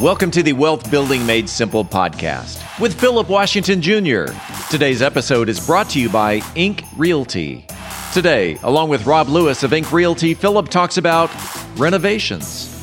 Welcome to the Wealth Building Made Simple podcast with Philip Washington Jr. Today's episode is brought to you by Ink Realty. Today, along with Rob Lewis of Ink Realty, Philip talks about renovations.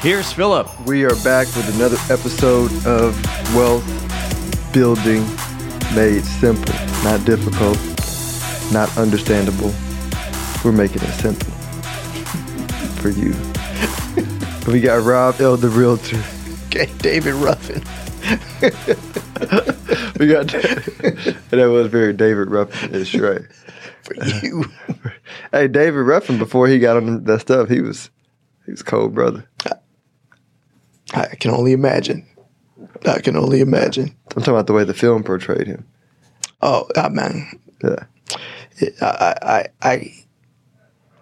here's Philip. We are back with another episode of Wealth Building Made Simple. Not difficult, not understandable. We're making it simple for you. we got Rob L. the Realtor. Okay, David Ruffin. We got that was very David Ruffin. It's right. For you. Hey, David Ruffin, before he got on that stuff, he was he was cold, brother. I can only imagine. I can only imagine. I'm talking about the way the film portrayed him. Oh, ah, man. Yeah. I, I, I,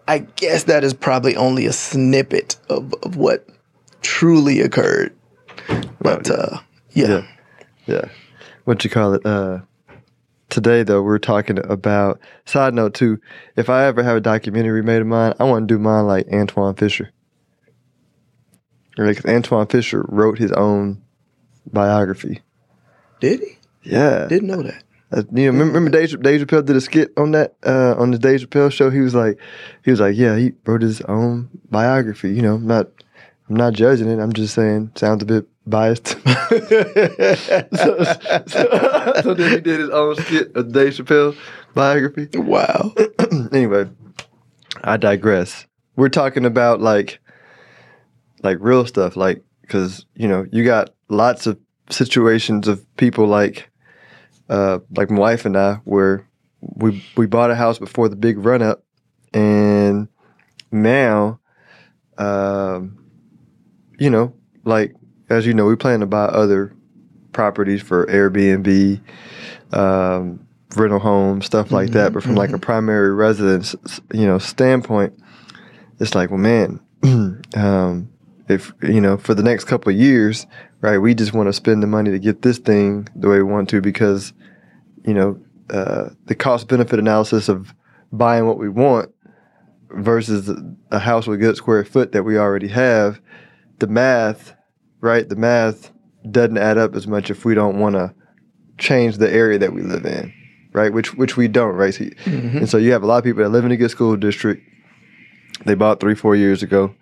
I guess that is probably only a snippet of, of what truly occurred. But uh, yeah. Yeah. Yeah. What you call it? Uh, today, though, we're talking about, side note, too, if I ever have a documentary made of mine, I want to do mine like Antwone Fisher. Because Antwone Fisher wrote his own biography. Did he? Yeah. Didn't know that. Uh, you know, remember, remember Dave, Dave Chappelle did a skit on that uh, on the Dave Chappelle show. He was like, he was like, yeah, he wrote his own biography. You know, I'm not, I'm not judging it. I'm just saying, sounds a bit biased. so, so, so then he did his own skit of Dave Chappelle biography. Wow. anyway, I digress. We're talking about like, like real stuff, like because you know you got lots of situations of people like, uh, like my wife and I, where we we bought a house before the big run up, and now, um, you know, like as you know, we plan to buy other properties for Airbnb, um, rental homes, stuff like that. But from like a primary residence, you know, standpoint, it's like, well, man, um, if you know, for the next couple of years, right, we just want to spend the money to get this thing the way we want to because, you know, uh, the cost benefit analysis of buying what we want versus a house with a good square foot that we already have, the math, right, the math doesn't add up as much if we don't want to change the area that we live in, right? Which which we don't, right? So, And so you have a lot of people that live in a good school district. They bought three, four years ago,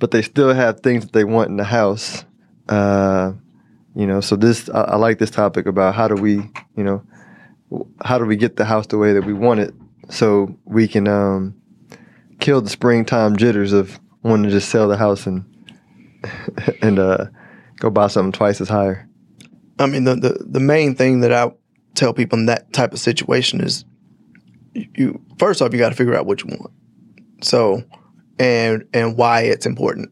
but they still have things that they want in the house. Uh, you know, so this I, I like this topic about how do we, you know, how do we get the house the way that we want it, so we can um, kill the springtime jitters of wanting to just sell the house and and uh, go buy something twice as higher. I mean, the, the, the main thing that I tell people in that type of situation is you, first off, you got to figure out what you want. So, and, and why it's important.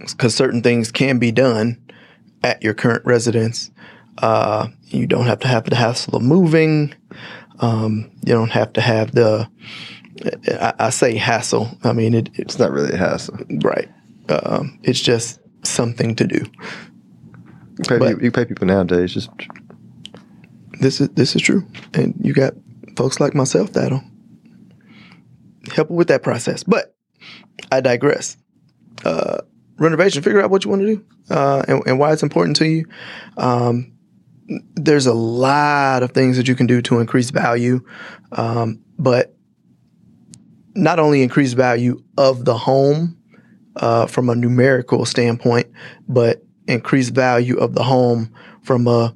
Because certain things can be done at your current residence. Uh, you don't have to have the hassle of moving. Um, you don't have to have the, I, I say hassle. I mean, it, it's It's not really a hassle. right. Um, it's just something to do. You pay, But- people, you pay people nowadays. Just This is this is true, and you got folks like myself that'll help with that process. But I digress. Uh, renovation. Figure out what you want to do uh, and, and why it's important to you. Um, there's a lot of things that you can do to increase value, um, but not only increase value of the home uh, from a numerical standpoint, but increase value of the home from a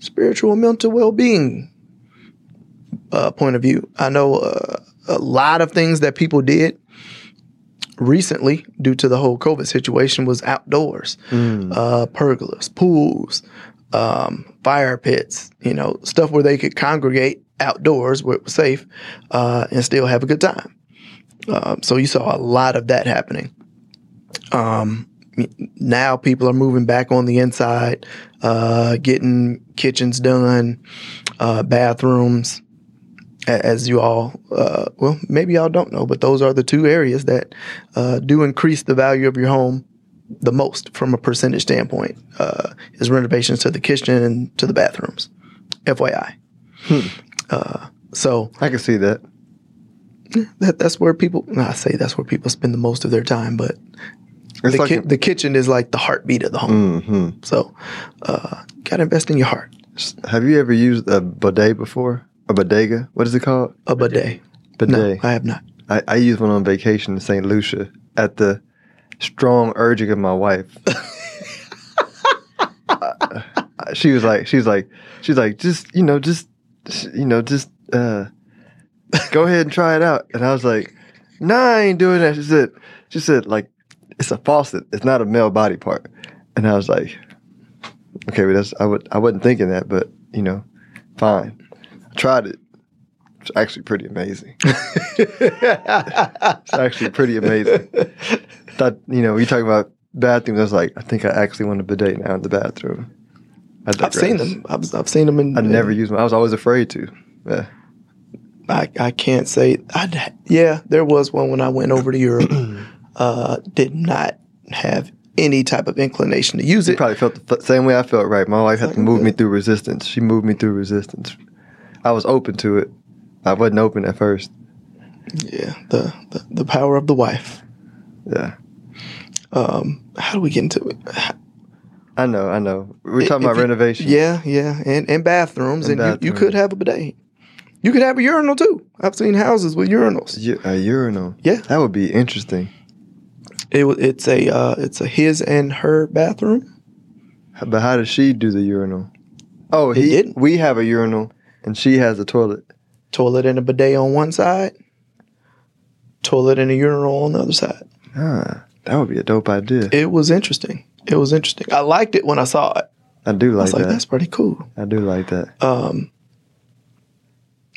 spiritual mental well-being uh, point of view. I know uh, a lot of things that people did recently due to the whole COVID situation was outdoors, uh, pergolas, pools, um, fire pits, you know, stuff where they could congregate outdoors where it was safe uh, and still have a good time. Um, so you saw a lot of that happening. Um, now people are moving back on the inside, uh, getting kitchens done, uh, bathrooms. A- As you all, uh, well, maybe y'all don't know, but those are the two areas that uh, do increase the value of your home the most from a percentage standpoint. Uh, is renovations to the kitchen and to the bathrooms. FYI. Uh, so I can see that. that, that's where people. I say that's where people spend the most of their time, but the, like ki- the kitchen is like the heartbeat of the home. hmm So, uh, gotta invest in your heart. Have you ever used a bidet before? A bodega? What is it called? A bidet. Bidet. No, I have not. I, I used one on vacation in St. Lucia at the strong urging of my wife. Uh, she was like, she was like, she's like, just you know, just you know, just uh, go ahead and try it out. And I was like, Nah, I ain't doing that. She said, she said like, it's a faucet. It's not a male body part. And I was like, okay, but that's I would I wasn't thinking that, but you know, fine. Tried it. It's actually pretty amazing. it's actually pretty amazing. Thought you know, we talk about bathrooms. I was like, I think I actually want a bidet now in the bathroom. I've seen them. I've, I've seen them in. I never used them. I was always afraid to. Yeah. I, I can't say. I yeah, there was one when I went over to Europe. uh, did not have any type of inclination to use You it. probably felt the same way I felt. Right. My wife had to move me through resistance. She moved me through resistance. I was open to it. I wasn't open at first. Yeah, the, the the power of the wife. Yeah. Um, how do we get into it? I know. I know. We're If talking about you- renovation. Yeah, yeah, and and bathrooms, And and, you, you could have a bidet. You could have a urinal too. I've seen houses with urinals. A urinal. Yeah. That would be interesting. It it's a uh, it's a his and her bathroom. But how does she do the urinal? Oh, It he. didn't. We have a urinal, and she has a toilet. Toilet and a bidet on one side. Toilet and a urinal on the other side. Ah, that would be a dope idea. It was interesting. It was interesting. I liked it when I saw it. I do I like was like, that. that's pretty cool. I do like that. Um,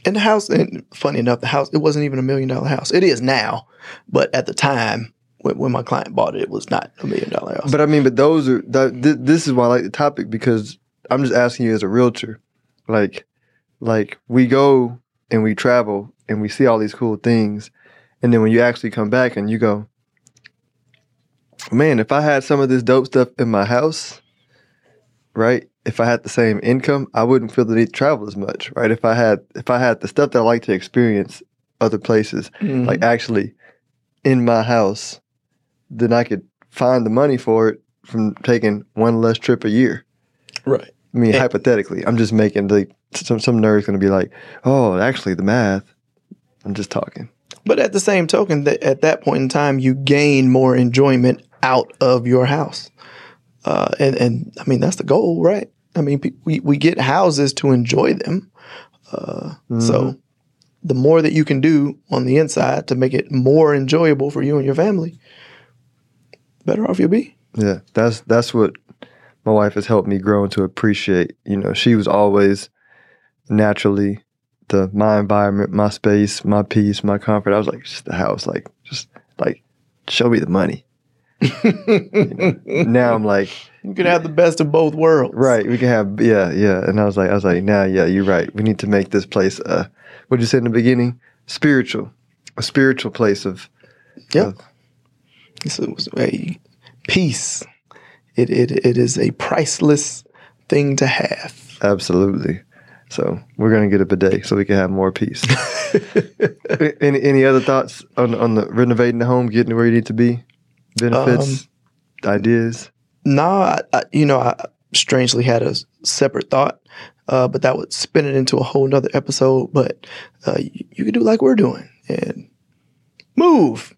and the house, and funny enough, the house, it wasn't even a million dollar house. It is now, but at the time when, when my client bought it, it was not a million dollar house. But I mean, but those are. Th- this is why I like the topic because I'm just asking you as a realtor, like, like we go and we travel and we see all these cool things, and then when you actually come back and you go, man, if I had some of this dope stuff in my house, right? If I had the same income, I wouldn't feel the need to travel as much, right? If I had if I had the stuff that I like to experience other places, Mhm. like actually in my house, then I could find the money for it from taking one less trip a year. right. I mean, And- hypothetically, I'm just making the some some nerd's gonna be like, oh, actually the math. I'm just talking. But at the same token, that at that point in time, you gain more enjoyment out of your house. Uh, and, and I mean, that's the goal, right? I mean, we, we get houses to enjoy them. Uh, So the more that you can do on the inside to make it more enjoyable for you and your family, the better off you'll be. Yeah, that's that's what my wife has helped me grow to appreciate. You know, she was always naturally the my environment, my space, my peace, my comfort. I was like, just the house, like just like show me the money. now I'm like, You can have the best of both worlds. right, we can have yeah, yeah. And I was like, I was like, now yeah, you're right. We need to make this place uh what did you say in the beginning? Spiritual. A spiritual place of Yep. So it was a peace. It, it it is a priceless thing to have. Absolutely. So we're gonna get a bidet so we can have more peace. any any other thoughts on on the renovating the home, getting to where you need to be? Benefits, ideas. Nah, I, I, you know, I strangely had a separate thought, uh, but that would spin it into a whole nother episode. But uh, you, you could do like we're doing and move,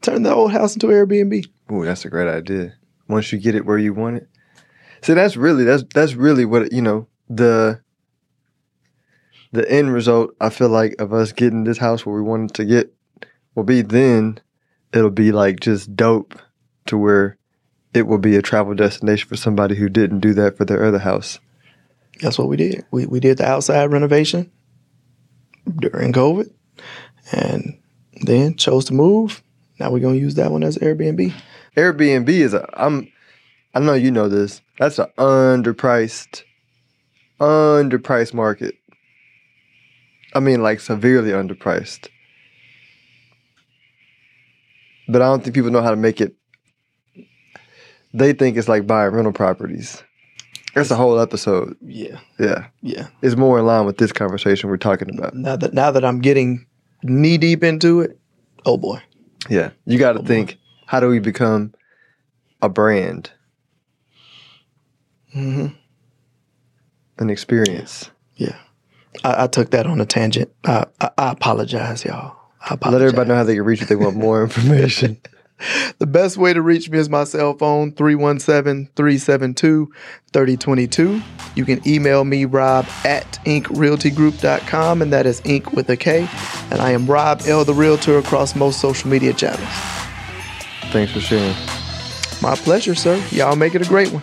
turn the old house into Airbnb. Ooh, that's a great idea. Once you get it where you want it. See, that's really that's that's really what you know the the end result. I feel like of us getting this house where we wanted to get will be then it'll be like just dope to where it will be a travel destination for somebody who didn't do that for their other house. That's what we did. We we did the outside renovation during COVID, and then chose to move. Now we're gonna use that one as Airbnb. Airbnb is a I'm I know you know this. That's an underpriced underpriced market. I mean like severely underpriced. But I don't think people know how to make it they think it's like buying rental properties. That's a whole episode. Yeah, Yeah. yeah. It's more in line with this conversation we're talking about. Now that now that I'm getting knee deep into it, oh boy. Yeah. You got to Oh, boy. think how do we become a brand, hmm an experience? Yeah, I, I took that on a tangent. I, I, I apologize, y'all. I apologize. Let everybody know how they can reach if they want more information. The best way to reach me is my cell phone, 317-372-3022. You can email me, rob at inkrealtygroup.com, and that is ink with a K. And I am Rob L. the Realtor across most social media channels. Thanks for sharing. My pleasure, sir. Y'all make it a great one.